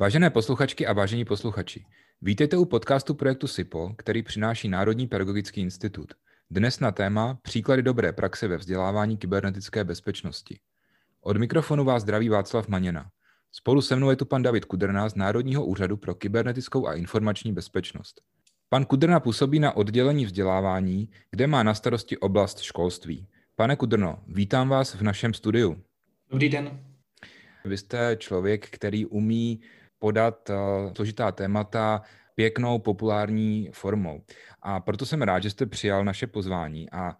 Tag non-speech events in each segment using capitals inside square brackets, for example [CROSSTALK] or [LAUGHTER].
Vážené posluchačky a vážení posluchači, vítejte u podcastu projektu SIPO, který přináší Národní pedagogický institut. Dnes na téma Příklady dobré praxe ve vzdělávání kybernetické bezpečnosti. Od mikrofonu vás zdraví Václav Maněna. Spolu se mnou je tu pan David Kudrna z Národního úřadu pro kybernetickou a informační bezpečnost. Pan Kudrna působí na oddělení vzdělávání, kde má na starosti oblast školství. Pane Kudrno, vítám vás v našem studiu. Dobrý den. Vy jste člověk, který umí podat uh, složitá témata pěknou populární formou. A proto jsem rád, že jste přijal naše pozvání a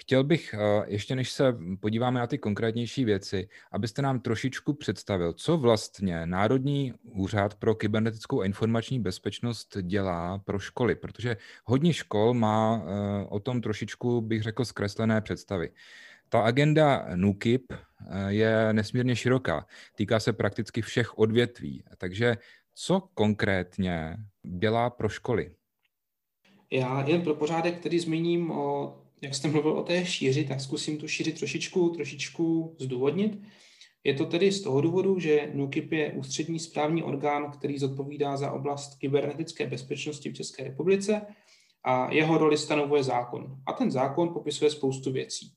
Chtěl bych, uh, ještě než se podíváme na ty konkrétnější věci, abyste nám trošičku představil, co vlastně Národní úřad pro kybernetickou a informační bezpečnost dělá pro školy, protože hodně škol má uh, o tom trošičku, bych řekl, zkreslené představy. Ta agenda NUKIP eh, je nesmírně široká. Týká se prakticky všech odvětví. Takže co konkrétně dělá pro školy? Já jen pro pořádek který zmíním, o, jak jste mluvil o té šíři, tak zkusím tu šíři trošičku, trošičku zdůvodnit. Je to tedy z toho důvodu, že NUKIP je ústřední správní orgán, který zodpovídá za oblast kybernetické bezpečnosti v České republice a jeho roli stanovuje zákon. A ten zákon popisuje spoustu věcí.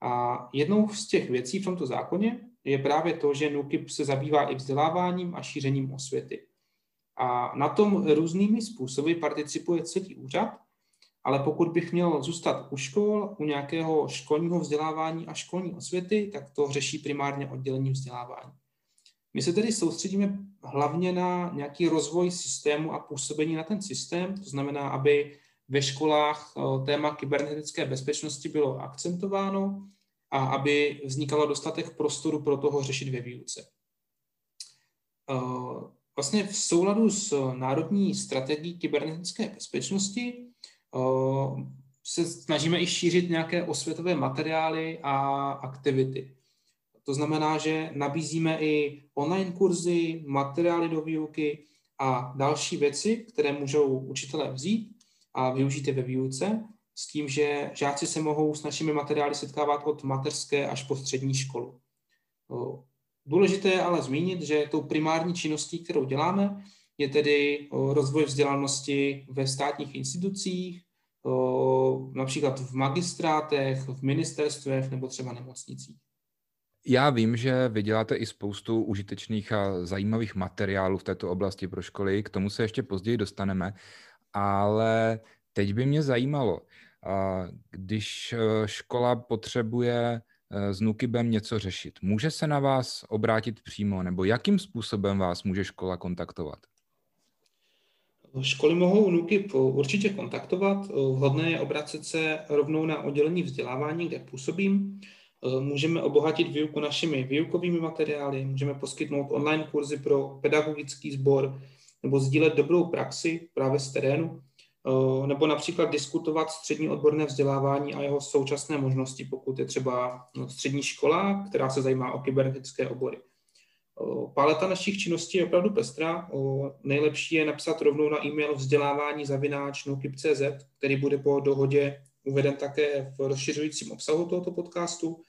A jednou z těch věcí v tomto zákoně je právě to, že NUKIP se zabývá i vzděláváním a šířením osvěty. A na tom různými způsoby participuje celý úřad, ale pokud bych měl zůstat u škol, u nějakého školního vzdělávání a školní osvěty, tak to řeší primárně oddělení vzdělávání. My se tedy soustředíme hlavně na nějaký rozvoj systému a působení na ten systém, to znamená, aby ve školách eh, téma kybernetické bezpečnosti bylo akcentováno a aby vznikalo dostatek prostoru pro toho řešit ve výuce. Eh, vlastně v souladu s národní strategií kybernetické bezpečnosti eh, se snažíme i šířit nějaké osvětové materiály a aktivity. To znamená, že nabízíme i online kurzy, materiály do výuky a další věci, které můžou učitelé vzít a využít je ve výuce, s tím, že žáci se mohou s našimi materiály setkávat od mateřské až po střední školu. Důležité je ale zmínit, že tou primární činností, kterou děláme, je tedy rozvoj vzdělanosti ve státních institucích, například v magistrátech, v ministerstvech nebo třeba nemocnicích. Já vím, že vy děláte i spoustu užitečných a zajímavých materiálů v této oblasti pro školy, k tomu se ještě později dostaneme, ale teď by mě zajímalo, když e, škola potřebuje e, s NUKIBem něco řešit, může se na vás obrátit přímo, nebo jakým způsobem vás může škola kontaktovat? Školy mohou NUKIP určitě kontaktovat. Vhodné je obracet se rovnou na oddělení vzdělávání, kde působím. E, můžeme obohatit výuku našimi výukovými materiály, můžeme poskytnout online kurzy pro pedagogický sbor nebo sdílet dobrou praxi právě z terénu. Eh, nebo například diskutovat střední odborné vzdělávání a jeho současné možnosti, pokud je třeba no, střední škola, která se zajímá o kybernetické obory. Eh, paleta našich činností je opravdu pestrá. Eh, nejlepší je napsat rovnou na e-mail vzdělávání zavináč který bude po dohodě uveden také v rozšiřujícím obsahu tohoto podcastu.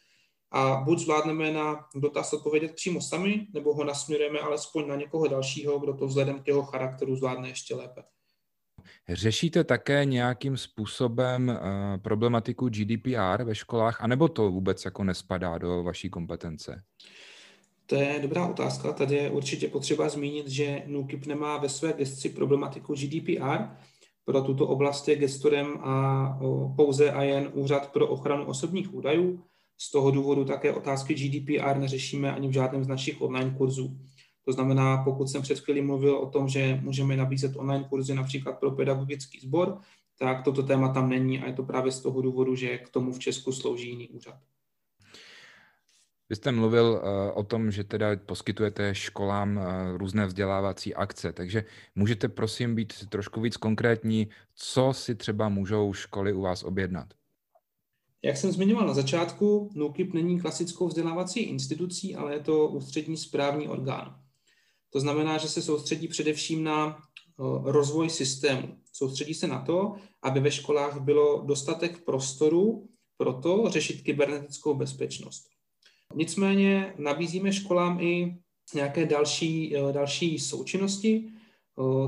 A buď zvládneme na dotaz odpovědět přímo sami, nebo ho nasměrujeme alespoň na někoho dalšího, kdo to vzhledem k jeho charakteru zvládne ještě lépe. Řešíte také nějakým způsobem uh, problematiku GDPR ve školách, anebo to vůbec jako nespadá do vaší kompetence? To je dobrá otázka. Tady je určitě potřeba zmínit, že NUKIP nemá ve své gesci problematiku GDPR. Pro tuto oblast je gestorem a pouze a jen Úřad pro ochranu osobních údajů. Z toho důvodu také otázky GDPR neřešíme ani v žádném z našich online kurzů. To znamená, pokud jsem před chvílí mluvil o tom, že můžeme nabízet online kurzy například pro pedagogický sbor, tak toto téma tam není a je to právě z toho důvodu, že k tomu v Česku slouží jiný úřad. Vy jste mluvil uh, o tom, že teda poskytujete školám uh, různé vzdělávací akce, takže můžete prosím být trošku víc konkrétní, co si třeba můžou školy u vás objednat? Jak jsem zmiňoval na začátku, NUKIP není klasickou vzdělávací institucí, ale je to ústřední správní orgán. To znamená, že se soustředí především na rozvoj systému. Soustředí se na to, aby ve školách bylo dostatek prostoru pro to řešit kybernetickou bezpečnost. Nicméně nabízíme školám i nějaké další, další součinnosti.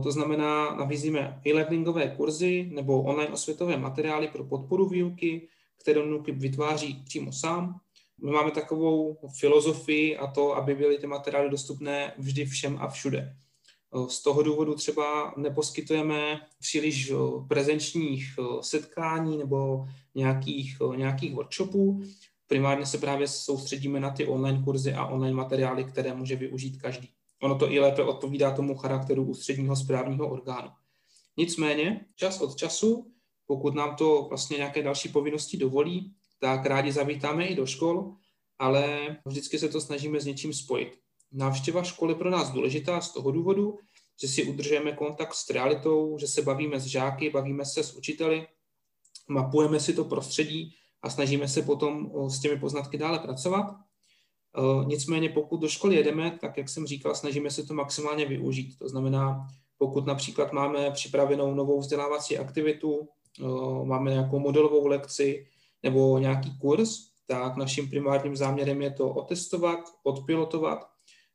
To znamená, nabízíme e-learningové kurzy nebo online osvětové materiály pro podporu výuky, kterou NUKIP vytváří přímo sám. My máme takovou filozofii a to, aby byly ty materiály dostupné vždy všem a všude. Z toho důvodu třeba neposkytujeme příliš prezenčních setkání nebo nějakých, nějakých workshopů. Primárně se právě soustředíme na ty online kurzy a online materiály, které může využít každý. Ono to i lépe odpovídá tomu charakteru ústředního správního orgánu. Nicméně, čas od času, pokud nám to vlastně nějaké další povinnosti dovolí, tak rádi zavítáme i do škol, ale vždycky se to snažíme s něčím spojit. Návštěva školy pro nás důležitá z toho důvodu, že si udržujeme kontakt s realitou, že se bavíme s žáky, bavíme se s učiteli, mapujeme si to prostředí a snažíme se potom s těmi poznatky dále pracovat. Nicméně pokud do školy jedeme, tak jak jsem říkal, snažíme se to maximálně využít. To znamená, pokud například máme připravenou novou vzdělávací aktivitu, máme nějakou modelovou lekci nebo nějaký kurz, tak naším primárním záměrem je to otestovat, odpilotovat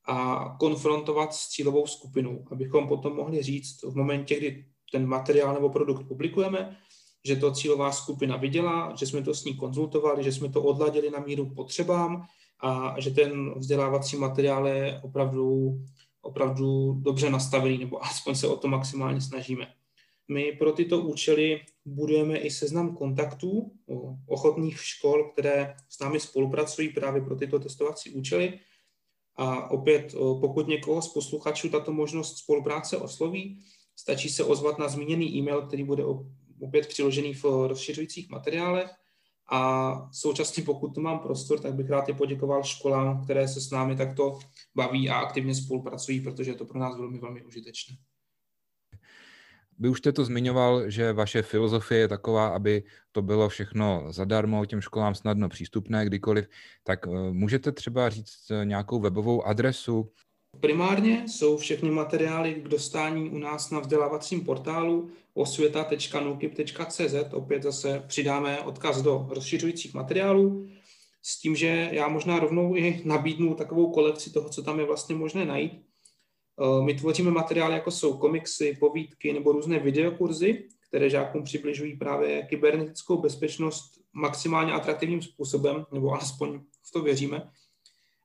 a konfrontovat s cílovou skupinou, abychom potom mohli říct v momentě, kdy ten materiál nebo produkt publikujeme, že to cílová skupina viděla, že jsme to s ní konzultovali, že jsme to odladili na míru potřebám a že ten vzdělávací materiál je opravdu, opravdu dobře nastavený, nebo aspoň se o to maximálně snažíme. My pro tyto účely budujeme i seznam kontaktů ochotných škol, které s námi spolupracují právě pro tyto testovací účely. A opět, pokud někoho z posluchačů tato možnost spolupráce osloví, stačí se ozvat na zmíněný e-mail, který bude opět přiložený v rozšiřujících materiálech. A současně, pokud tu mám prostor, tak bych rád i poděkoval školám, které se s námi takto baví a aktivně spolupracují, protože je to pro nás velmi, velmi užitečné. Vy už jste to zmiňoval, že vaše filozofie je taková, aby to bylo všechno zadarmo, těm školám snadno přístupné kdykoliv. Tak eh, můžete třeba říct eh, nějakou webovou adresu? Primárně jsou všechny materiály k dostání u nás na vzdělávacím portálu osvěta.nukip.cz. Opět zase přidáme odkaz do rozšiřujících materiálů s tím, že já možná rovnou i nabídnu takovou kolekci toho, co tam je vlastně možné najít. Eh, my tvoříme materiály, jako jsou komiksy, povídky nebo různé videokurzy, které žákům přibližují právě kybernetickou bezpečnost maximálně atraktivním způsobem, nebo alespoň v to věříme,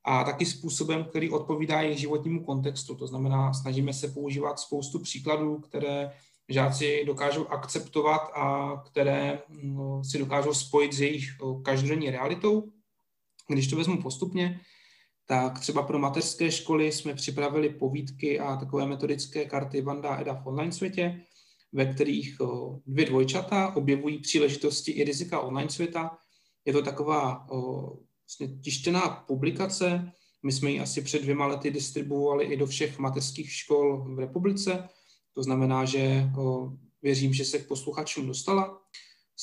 a taky způsobem, který odpovídá jejich životnímu kontextu. To znamená, snažíme se používat spoustu příkladů, které žáci dokážou akceptovat a které no, si dokážou spojit s jejich eh, každodenní realitou. Když to vezmu postupně, tak třeba pro mateřské školy jsme připravili povídky a takové metodické karty Vanda Eda v online světě, ve kterých dvě dvojčata objevují příležitosti i rizika online světa. Je to taková vlastně tištěná publikace, my jsme ji asi před dvěma lety distribuovali i do všech mateřských škol v republice. To znamená, že věřím, že se k posluchačům dostala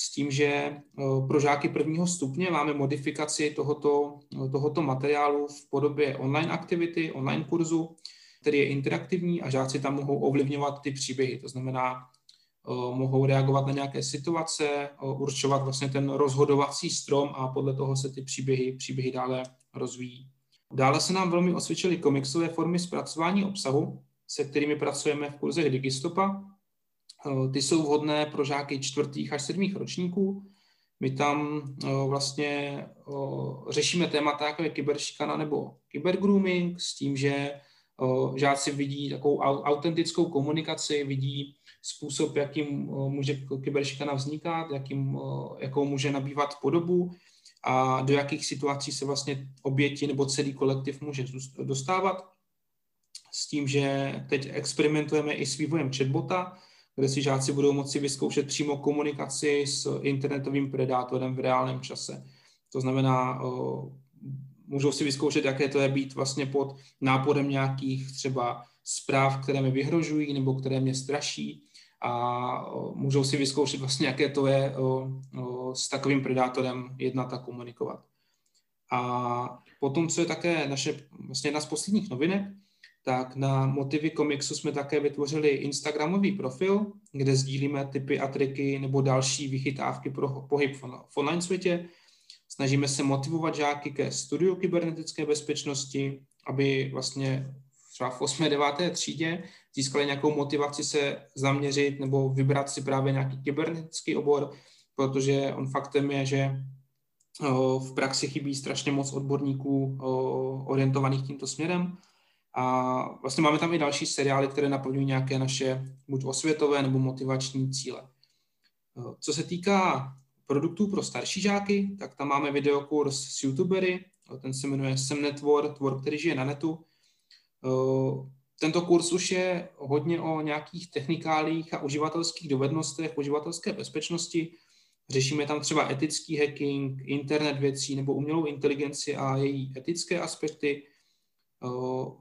s tím, že eh, pro žáky prvního stupně máme modifikaci tohoto, tohoto materiálu v podobě online aktivity, online kurzu, který je interaktivní a žáci tam mohou ovlivňovat ty příběhy. To znamená, eh, mohou reagovat na nějaké situace, eh, určovat vlastně ten rozhodovací strom a podle toho se ty příběhy, příběhy dále rozvíjí. Dále se nám velmi osvědčily komiksové formy zpracování obsahu, se kterými pracujeme v kurzech Digistopa, Eh, ty jsou vhodné pro žáky čtvrtých až sedmých ročníků. My tam eh, vlastně eh, řešíme témata jako je kyberšikana nebo kybergrooming s tím, že žáci vidí takovou autentickou komunikaci, vidí způsob, jakým může kyberšikana vznikat, jakým, jakou může nabývat podobu a do jakých situací se vlastně oběti nebo celý kolektiv může dostávat. S tím, že teď experimentujeme i s vývojem chatbota, kde si žáci budou moci vyzkoušet přímo komunikaci s internetovým predátorem v reálném čase. To znamená, můžou si vyzkoušet, jaké to je být vlastně pod náporem nějakých třeba zpráv, které mi vyhrožují nebo které mě straší a můžou si vyzkoušet vlastně, jaké to je s takovým predátorem jednat a komunikovat. A potom, co je také naše vlastně jedna z posledních novinek, tak na motivy komiksu jsme také vytvořili Instagramový profil, kde sdílíme typy a triky nebo další vychytávky pro pohyb v online světě. Snažíme se motivovat žáky ke studiu kybernetické bezpečnosti aby vlastně třeba v 8. 9. třídě získali nějakou motivaci se zaměřit nebo vybrat si právě nějaký kybernetický obor, protože on faktem je, že v praxi chybí strašně moc odborníků orientovaných tímto směrem. A vlastně máme tam i další seriály, které naplňují nějaké naše buď osvětové nebo motivační cíle. Co se týká produktů pro starší žáky, tak tam máme videokurs s youtubery, ten se jmenuje Semnet Tvor, který žije na netu. Tento kurz už je hodně o nějakých technikálích a uživatelských dovednostech, uživatelské bezpečnosti. Řešíme tam třeba etický hacking, internet věcí nebo umělou inteligenci a její etické aspekty.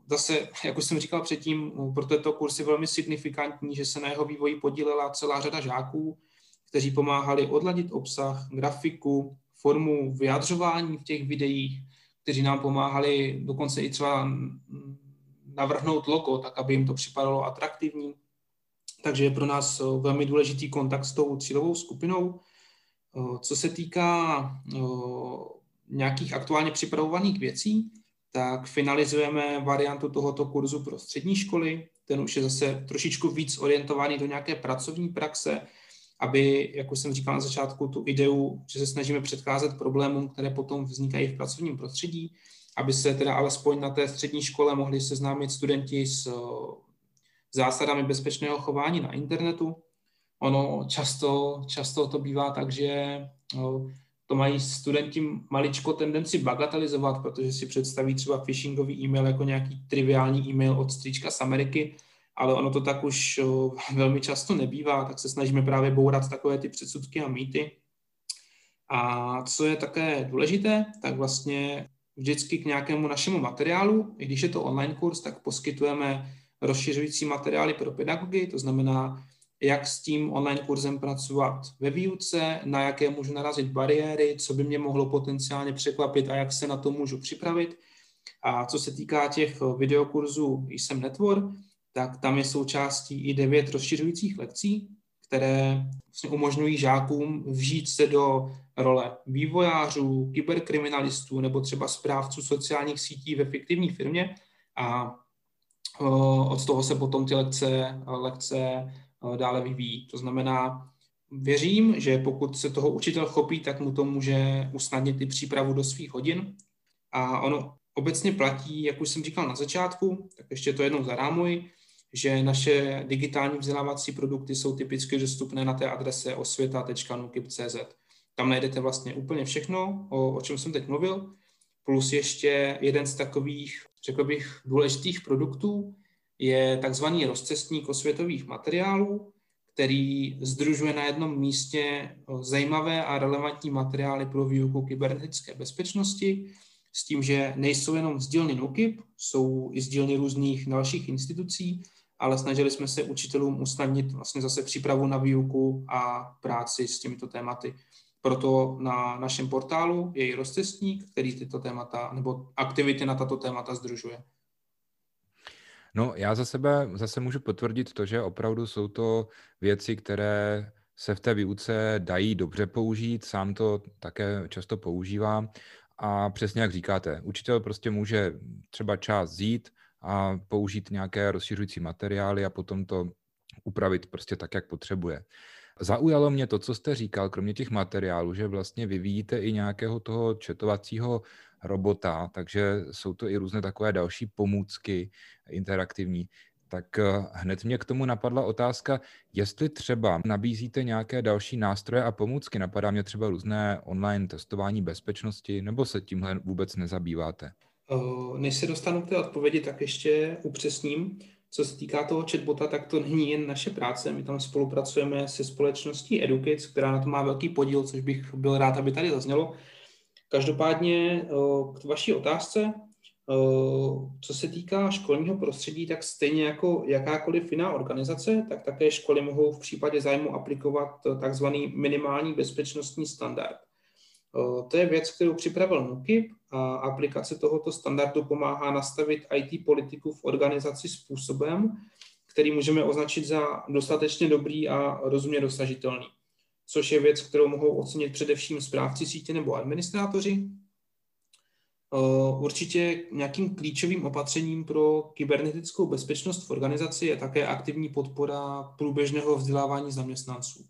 Zase, jak už jsem říkal předtím, pro tento kurz je velmi signifikantní, že se na jeho vývoji podílela celá řada žáků, kteří pomáhali odladit obsah, grafiku, formu vyjadřování v těch videích, kteří nám pomáhali dokonce i třeba navrhnout logo, tak aby jim to připadalo atraktivní. Takže je pro nás velmi důležitý kontakt s tou cílovou skupinou. Co se týká nějakých aktuálně připravovaných věcí, tak finalizujeme variantu tohoto kurzu pro střední školy. Ten už je zase trošičku víc orientovaný do nějaké pracovní praxe, aby, jak už jsem říkal na začátku, tu ideu, že se snažíme předcházet problémům, které potom vznikají v pracovním prostředí, aby se teda alespoň na té střední škole mohli seznámit studenti s zásadami bezpečného chování na internetu. Ono často, často to bývá tak, že to mají studenti maličko tendenci bagatelizovat, protože si představí třeba phishingový e-mail jako nějaký triviální e-mail od stříčka z Ameriky, ale ono to tak už [LAUGHS] velmi často nebývá, tak se snažíme právě bourat takové ty předsudky a mýty. A co je také důležité, tak vlastně vždycky k nějakému našemu materiálu, i když je to online kurz, tak poskytujeme rozšiřující materiály pro pedagogy, to znamená, jak s tím online kurzem pracovat ve výuce, na jaké můžu narazit bariéry, co by mě mohlo potenciálně překvapit a jak se na to můžu připravit. A co se týká těch videokurzů jsem Network, tak tam je součástí i devět rozšiřujících lekcí, které vlastně umožňují žákům vžít se do role vývojářů, kyberkriminalistů nebo třeba správců sociálních sítí ve fiktivní firmě a od toho se potom ty lekce, lekce dále vyvíjí. To znamená, věřím, že pokud se toho učitel chopí, tak mu to může usnadnit i přípravu do svých hodin. A ono obecně platí, jak už jsem říkal na začátku, tak ještě to jednou zarámuji, že naše digitální vzdělávací produkty jsou typicky dostupné na té adrese osvěta.nukip.cz. Tam najdete vlastně úplně všechno, o, o čem jsem teď mluvil, plus ještě jeden z takových, řekl bych, důležitých produktů je takzvaný rozcestník osvětových materiálů, který združuje na jednom místě zajímavé a relevantní materiály pro výuku kybernetické bezpečnosti, s tím, že nejsou jenom z dílny NUKIP, jsou i z dílny různých dalších institucí, ale snažili jsme se učitelům usnadnit vlastně zase přípravu na výuku a práci s těmito tématy. Proto na našem portálu je i rozcestník, který tyto témata nebo aktivity na tato témata združuje. No, já za sebe zase můžu potvrdit to, že opravdu jsou to věci, které se v té výuce dají dobře použít, sám to také často používám a přesně jak říkáte, učitel prostě může třeba část zít a použít nějaké rozšiřující materiály a potom to upravit prostě tak, jak potřebuje. Zaujalo mě to, co jste říkal, kromě těch materiálů, že vlastně vyvíjíte i nějakého toho četovacího robota, takže jsou to i různé takové další pomůcky interaktivní. Tak eh, hned mě k tomu napadla otázka, jestli třeba nabízíte nějaké další nástroje a pomůcky. Napadá mě třeba různé online testování bezpečnosti, nebo se tímhle vůbec nezabýváte? Eh, než se dostanu k té odpovědi, tak ještě upřesním. Co se týká toho chatbota, tak to není jen naše práce. My tam spolupracujeme se společností Educates, která na to má velký podíl, což bych byl rád, aby tady zaznělo. Každopádně eh, k vaší otázce, eh, co se týká školního prostředí, tak stejně jako jakákoliv jiná organizace, tak také školy mohou v případě zájmu aplikovat takzvaný minimální bezpečnostní standard. To je věc, kterou připravil NUKIP a aplikace tohoto standardu pomáhá nastavit IT politiku v organizaci způsobem, který můžeme označit za dostatečně dobrý a rozumně dosažitelný, což je věc, kterou mohou ocenit především správci sítě nebo administrátoři. Určitě nějakým klíčovým opatřením pro kybernetickou bezpečnost v organizaci je také aktivní podpora průběžného vzdělávání zaměstnanců.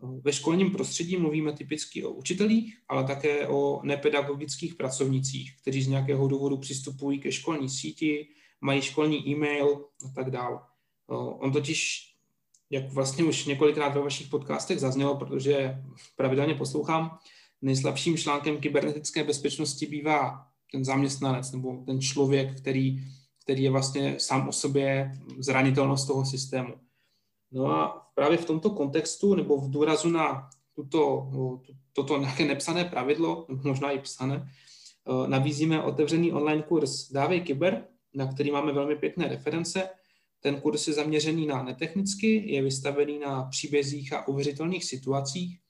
Ve školním prostředí mluvíme typicky o učitelích, ale také o nepedagogických pracovnicích, kteří z nějakého důvodu přistupují ke školní síti, mají školní e-mail a tak dále. On totiž, jak vlastně už několikrát ve vašich podcastech zaznělo, protože pravidelně poslouchám, nejslabším článkem kybernetické bezpečnosti bývá ten zaměstnanec nebo ten člověk, který, který je vlastně sám o sobě zranitelnost toho systému. No a právě v tomto kontextu nebo v důrazu na tuto, toto nějaké nepsané pravidlo, možná i psané, eh, nabízíme otevřený online kurz Dávej kyber, na který máme velmi pěkné reference. Ten kurz je zaměřený na netechnicky, je vystavený na příbězích a uvěřitelných situacích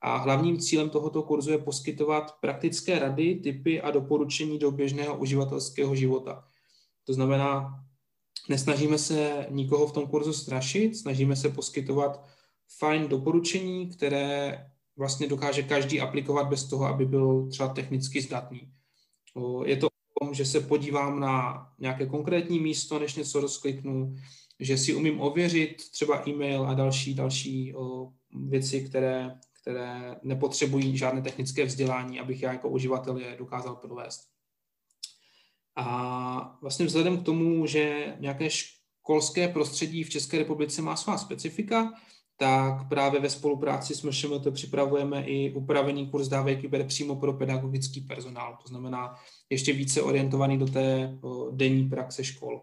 a hlavním cílem tohoto kurzu je poskytovat praktické rady, typy a doporučení do běžného uživatelského života. To znamená, nesnažíme se nikoho v tom kurzu strašit, snažíme se poskytovat fajn doporučení, které vlastně dokáže každý aplikovat bez toho, aby byl třeba technicky zdatný. Je to tom, že se podívám na nějaké konkrétní místo, než něco rozkliknu, že si umím ověřit třeba e-mail a další, další věci, které, které nepotřebují žádné technické vzdělání, abych já jako uživatel je dokázal provést. A vlastně vzhledem k tomu, že nějaké školské prostředí v České republice má svá specifika, tak právě ve spolupráci s MŠMT připravujeme i upravený kurz dávek kyber přímo pro pedagogický personál, to znamená ještě více orientovaný do té denní praxe škol.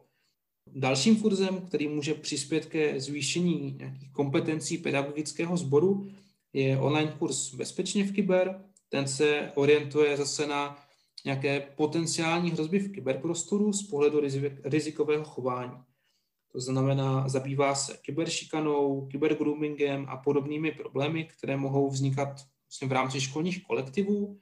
Dalším kurzem, který může přispět ke zvýšení nějakých kompetencí pedagogického sboru, je online kurz Bezpečně v kyber. Ten se orientuje zase na nějaké potenciální hrozby v kyberprostoru z pohledu rizikového chování. To znamená, zabývá se kyberšikanou, kybergroomingem a podobnými problémy, které mohou vznikat vlastně v rámci školních kolektivů.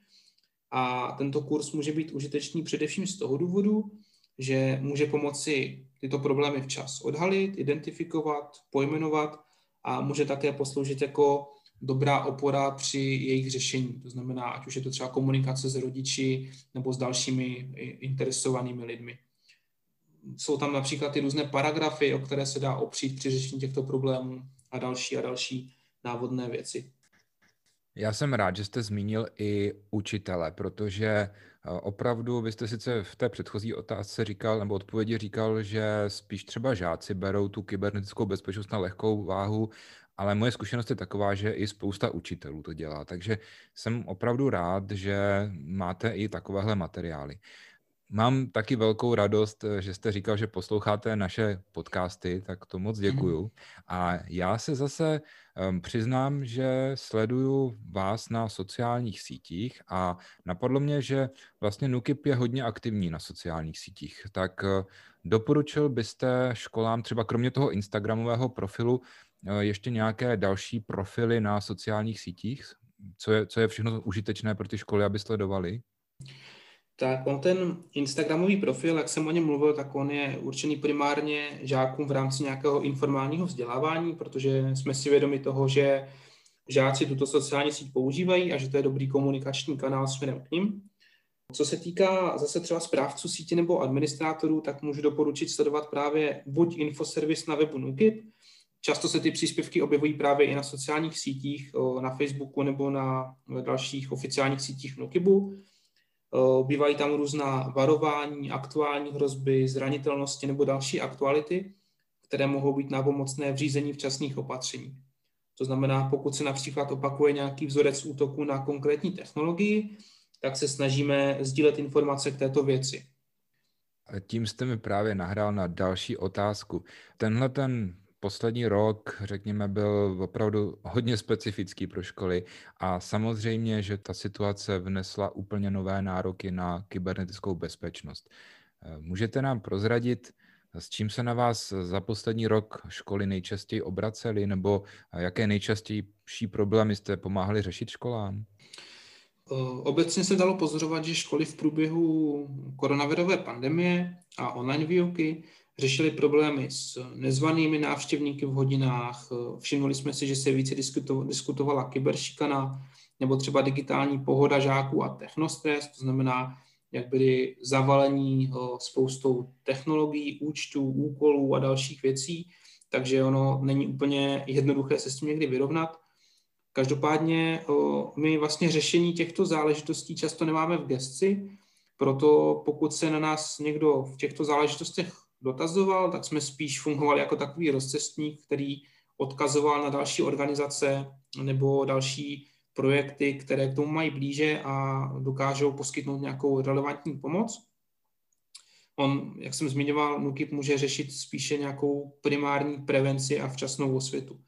A tento kurz může být užitečný především z toho důvodu, že může pomoci tyto problémy včas odhalit, identifikovat, pojmenovat a může také posloužit jako dobrá opora při jejich řešení. To znamená, ať už je to třeba komunikace s rodiči nebo s dalšími interesovanými lidmi. Jsou tam například ty různé paragrafy, o které se dá opřít při řešení těchto problémů a další a další návodné věci. Já jsem rád, že jste zmínil i učitele, protože eh, opravdu vy jste sice v té předchozí otázce říkal, nebo odpovědi říkal, že spíš třeba žáci berou tu kybernetickou bezpečnost na lehkou váhu ale moje zkušenost je taková, že i spousta učitelů to dělá, takže jsem opravdu rád, že máte i takovéhle materiály. Mám taky velkou radost, že jste říkal, že posloucháte naše podcasty, tak to moc děkuju. Mhm. A já se zase um, přiznám, že sleduju vás na sociálních sítích a napadlo mě, že vlastně Nukip je hodně aktivní na sociálních sítích. Tak uh, doporučil byste školám třeba kromě toho Instagramového profilu Eh, ještě nějaké další profily na sociálních sítích? Co je, co je všechno užitečné pro ty školy, aby sledovali? Tak on ten Instagramový profil, jak jsem o něm mluvil, tak on je určený primárně žákům v rámci nějakého informálního vzdělávání, protože jsme si vědomi toho, že žáci tuto sociální síť používají a že to je dobrý komunikační kanál směrem k ním. Co se týká zase třeba správců sítě nebo administrátorů, tak můžu doporučit sledovat právě buď infoservis na webu Nukip, Často se ty příspěvky objevují právě i na sociálních sítích, na Facebooku nebo na dalších oficiálních sítích Nukibu. Bývají tam různá varování, aktuální hrozby, zranitelnosti nebo další aktuality, které mohou být nápomocné v řízení včasných opatření. To znamená, pokud se například opakuje nějaký vzorec útoku na konkrétní technologii, tak se snažíme sdílet informace k této věci. Tím jste mi právě nahrál na další otázku. Tenhle ten poslední rok, řekněme, byl opravdu hodně specifický pro školy a samozřejmě, že ta situace vnesla úplně nové nároky na kybernetickou bezpečnost. Eh, můžete nám prozradit, s čím se na vás za poslední rok školy nejčastěji obracely, nebo jaké nejčastější problémy jste pomáhali řešit školám? Eh, obecně se dalo pozorovat, že školy v průběhu koronavirové pandemie a online výuky řešili problémy s nezvanými návštěvníky v hodinách, všimli jsme si, že se více diskutovala kyberšikana nebo třeba digitální pohoda žáků a technostres, to znamená jak byli zavalení spoustou technologií, účtů, úkolů a dalších věcí, takže ono není úplně jednoduché se s tím někdy vyrovnat. Každopádně my vlastně řešení těchto záležitostí často nemáme v gesci, proto pokud se na nás někdo v těchto záležitostech dotazoval, tak jsme spíš fungovali jako takový rozcestník, který odkazoval na další organizace nebo další projekty, které k tomu mají blíže a dokážou poskytnout nějakou relevantní pomoc. On, jak jsem zmiňoval, NUKIP může řešit spíše nějakou primární prevenci a včasnou osvětu.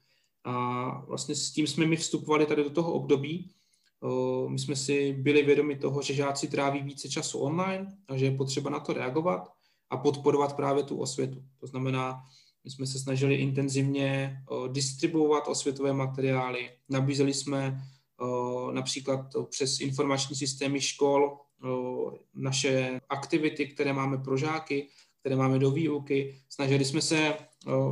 A vlastně s tím jsme my vstupovali tady do toho období. My jsme si byli vědomi toho, že žáci tráví více času online a že je potřeba na to reagovat a podporovat právě tu osvětu. To znamená, my jsme se snažili intenzivně distribuovat osvětové materiály, nabízeli jsme například přes informační systémy škol naše aktivity, které máme pro žáky, které máme do výuky. Snažili jsme se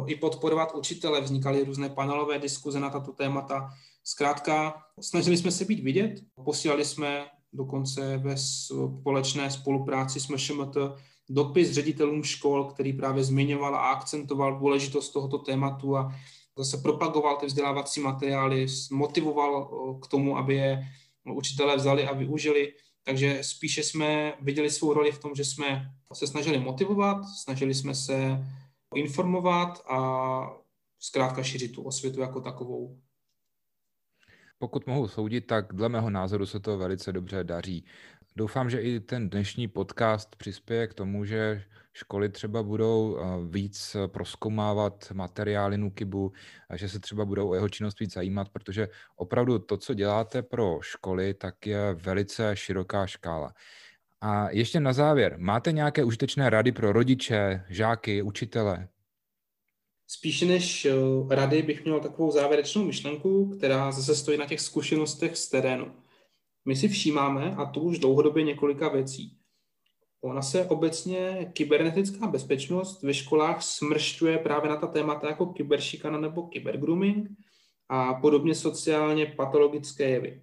i podporovat učitele, vznikaly různé panelové diskuze na tato témata. Zkrátka, snažili jsme se být vidět, posílali jsme dokonce ve společné spolupráci s MŠMT dopis ředitelům škol, který právě zmiňoval a akcentoval důležitost tohoto tématu a zase propagoval ty vzdělávací materiály, motivoval k tomu, aby je učitelé vzali a využili. Takže spíše jsme viděli svou roli v tom, že jsme se snažili motivovat, snažili jsme se informovat a zkrátka šířit tu osvětu jako takovou. Pokud mohu soudit, tak dle mého názoru se to velice dobře daří. Doufám, že i ten dnešní podcast přispěje k tomu, že školy třeba budou eh, víc proskoumávat materiály Nukibu, a že se třeba budou o jeho činnost víc zajímat, protože opravdu to, co děláte pro školy, tak je velice široká škála. A ještě na závěr, máte nějaké užitečné rady pro rodiče, žáky, učitele? Spíše než eh, rady bych měl takovou závěrečnou myšlenku, která zase stojí na těch zkušenostech z terénu. My si všímáme, a to už dlouhodobě několika věcí. Ona se obecně kybernetická bezpečnost ve školách smršťuje právě na ta témata jako kyberšikana nebo kybergrooming a podobně sociálně patologické jevy,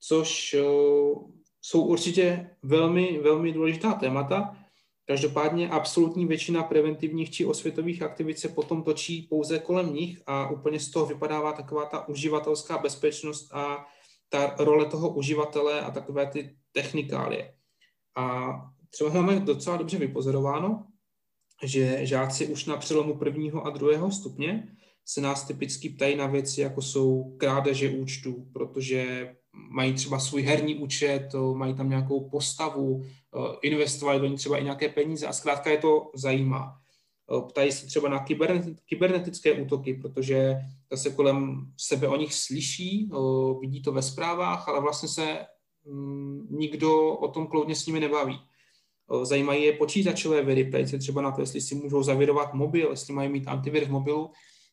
což eh, jsou určitě velmi, velmi důležitá témata. Každopádně absolutní většina preventivních či osvětových aktivit se potom točí pouze kolem nich a úplně z toho vypadává taková ta uživatelská bezpečnost a ta role toho uživatele a takové ty technikálie. A třeba máme docela dobře vypozorováno, že žáci už na přelomu prvního a druhého stupně se nás typicky ptají na věci, jako jsou krádeže účtů, protože mají třeba svůj herní účet, mají tam nějakou postavu, eh, investovali do ní třeba i nějaké peníze a zkrátka je to zajímá. Ptají se třeba na kybernetické útoky, protože se kolem sebe o nich slyší, vidí to ve zprávách, ale vlastně se mm, nikdo o tom kloudně s nimi nebaví. Zajímají je počítačové viry, ptají se třeba na to, jestli si můžou zavirovat mobil, jestli mají mít antivir v mobilu.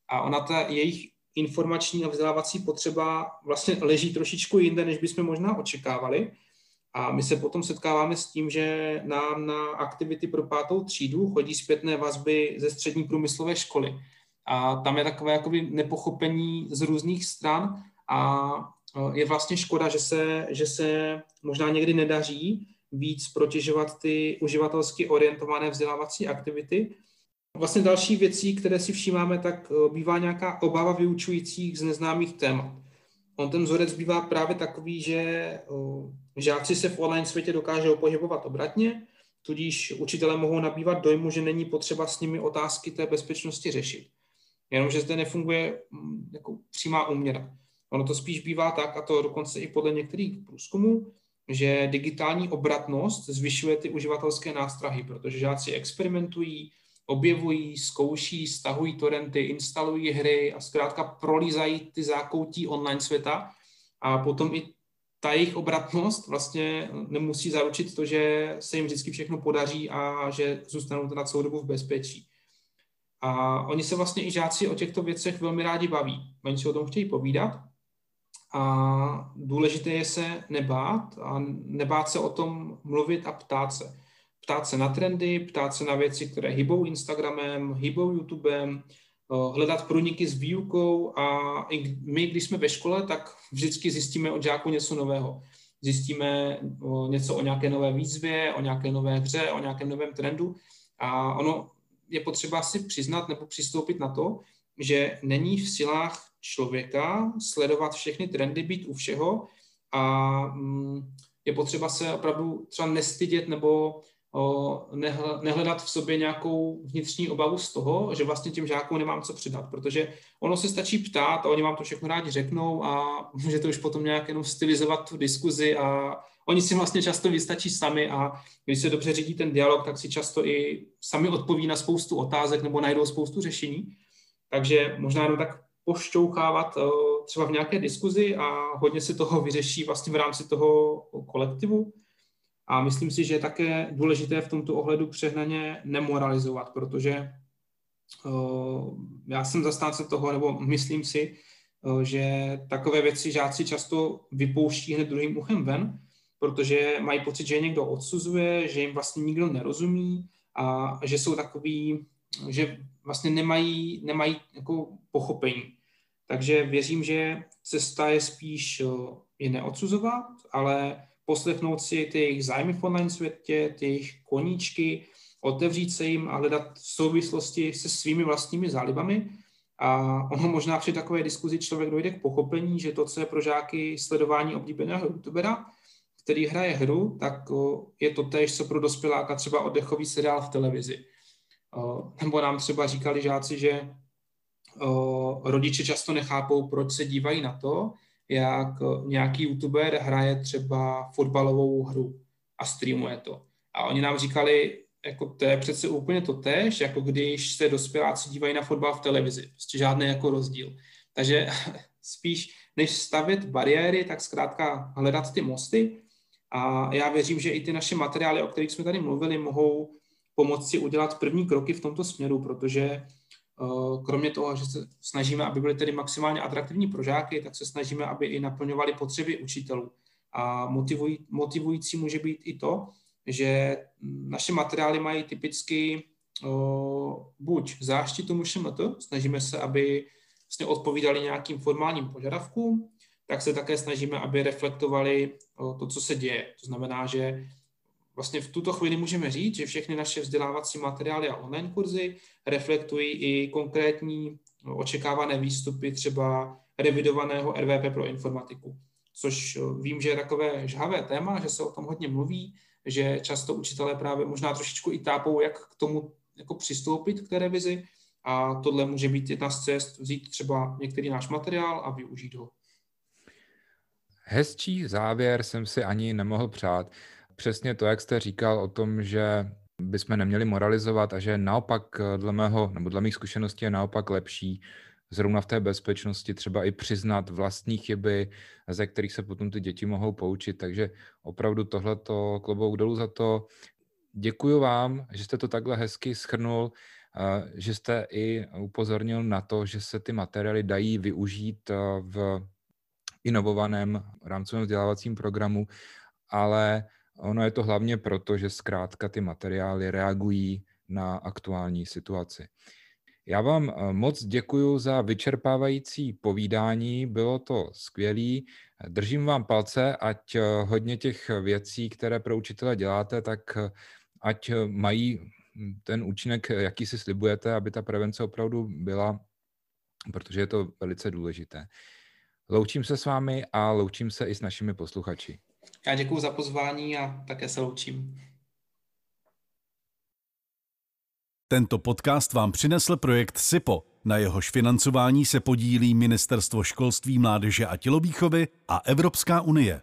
A ona ta jejich informační a vzdělávací potřeba vlastně leží trošičku jinde, než bychom možná očekávali. A my se potom setkáváme s tím, že nám na aktivity pro pátou třídu chodí zpětné vazby ze střední průmyslové školy. A tam je takové jakoby nepochopení z různých stran a je vlastně škoda, že se, že se možná někdy nedaří víc protěžovat ty uživatelsky orientované vzdělávací aktivity, Vlastně další věcí, které si všímáme, tak eh, bývá nějaká obava vyučujících z neznámých témat. On ten vzorec bývá právě takový, že eh, žáci se v online světě dokážou pohybovat obratně, tudíž učitelé mohou nabývat dojmu, že není potřeba s nimi otázky té bezpečnosti řešit. Jenomže zde nefunguje mm, jako přímá úměra. Ono to spíš bývá tak, a to dokonce i podle některých průzkumů, že digitální obratnost zvyšuje ty uživatelské nástrahy, protože žáci experimentují, objevují, zkouší, stahují torrenty, instalují hry a zkrátka prolízají ty zákoutí online světa a potom i ta jejich obratnost vlastně nemusí zaručit to, že se jim vždycky všechno podaří a že zůstanou na celou dobu v bezpečí. A oni se vlastně i žáci o těchto věcech velmi rádi baví. Oni si o tom chtějí povídat. A důležité je se nebát a nebát se o tom mluvit a ptát se ptát se na trendy, ptát se na věci, které hybou Instagramem, hybou YouTubem, hledat průniky s výukou a my, když jsme ve škole, tak vždycky zjistíme od žáků něco nového. zjistíme něco o nějaké nové výzvě, o nějaké nové hře, o nějakém novém trendu a ono je potřeba si přiznat nebo přistoupit na to, že není v silách člověka sledovat všechny trendy, být u všeho a mm, je potřeba se opravdu třeba nestydět nebo nehledat v sobě nějakou vnitřní obavu z toho, že vlastně těm žákům nemám co přidat, protože ono se stačí ptát a oni vám to všechno rádi řeknou a [LAUGHS] můžete už potom nějak jenom stylizovat tu diskuzi a oni si vlastně často vystačí sami a když se dobře řídí ten dialog, tak si často i sami odpoví na spoustu otázek nebo najdou spoustu řešení. Takže možná jenom tak pošťouchávat eh, třeba v nějaké diskuzi a hodně se toho vyřeší vlastně v rámci toho kolektivu. A myslím si, že je také důležité v tomto ohledu přehnaně nemoralizovat, protože uh, já jsem zastánce toho, nebo myslím si, uh, že takové věci žáci často vypouští hned druhým uchem ven, protože mají pocit, že je někdo odsuzuje, že jim vlastně nikdo nerozumí a že jsou takový, že vlastně nemají, nemají jako pochopení. Takže věřím, že cesta je spíš je neodsuzovat, ale poslechnout si ty jejich zájmy v online světě, ty jejich koníčky, otevřít se jim a hledat souvislosti se svými vlastními zálibami. A ono možná při takové diskuzi člověk dojde k pochopení, že to, co je pro žáky sledování oblíbeného youtubera, který hraje hru, tak je to též, co pro dospěláka třeba oddechový seriál v televizi. Nebo nám třeba říkali žáci, že rodiče často nechápou, proč se dívají na to, jak nějaký youtuber hraje třeba fotbalovou hru a streamuje to. A oni nám říkali, jako to je přece úplně to tež, jako když se dospěláci dívají na fotbal v televizi. Prostě žádný jako rozdíl. Takže [LAUGHS] spíš než stavět bariéry, tak zkrátka hledat ty mosty. A já věřím, že i ty naše materiály, o kterých jsme tady mluvili, mohou pomoci udělat první kroky v tomto směru, protože Eh, kromě toho, že se snažíme, aby byly tedy maximálně atraktivní pro žáky, tak se snažíme, aby i naplňovali potřeby učitelů. A motivuj, motivující může být i to, že naše materiály mají typicky uh, buď záštitu MŠMT, snažíme se, aby vlastně odpovídali nějakým formálním požadavkům, tak se také snažíme, aby reflektovali uh, to, co se děje. To znamená, že Vlastně v tuto chvíli můžeme říct, že všechny naše vzdělávací materiály a online kurzy reflektují i konkrétní očekávané výstupy třeba revidovaného RVP pro informatiku. Což eh, vím, že je takové žhavé téma, že se o tom hodně mluví, že často učitelé právě možná trošičku i tápou, jak k tomu jako přistoupit k té revizi a tohle může být jedna z cest, vzít třeba některý náš materiál a využít ho. Hezčí závěr jsem si ani nemohl přát přesně to, jak jste říkal o tom, že bychom neměli moralizovat a že naopak eh, dle mého, nebo dle mých zkušeností je naopak lepší zrovna v té bezpečnosti třeba i přiznat vlastní chyby, ze kterých se potom ty děti mohou poučit. Takže opravdu tohleto klobouk dolů za to. Děkuji vám, že jste to takhle hezky schrnul, eh, že jste i upozornil na to, že se ty materiály dají využít eh, v inovovaném rámcovém vzdělávacím programu, ale Ono je to hlavně proto, že zkrátka ty materiály reagují na aktuální situaci. Já vám eh, moc děkuji za vyčerpávající povídání, bylo to skvělé. Držím vám palce, ať eh, hodně těch věcí, které pro učitele děláte, tak eh, ať mají hm, ten účinek, jaký si slibujete, aby ta prevence opravdu byla, protože je to velice důležité. Loučím se s vámi a loučím se i s našimi posluchači. Já děkuji za pozvání a také se loučím. Tento podcast vám přinesl projekt SIPO. Na jehož financování se podílí Ministerstvo školství, mládeže a tělovýchovy a Evropská unie.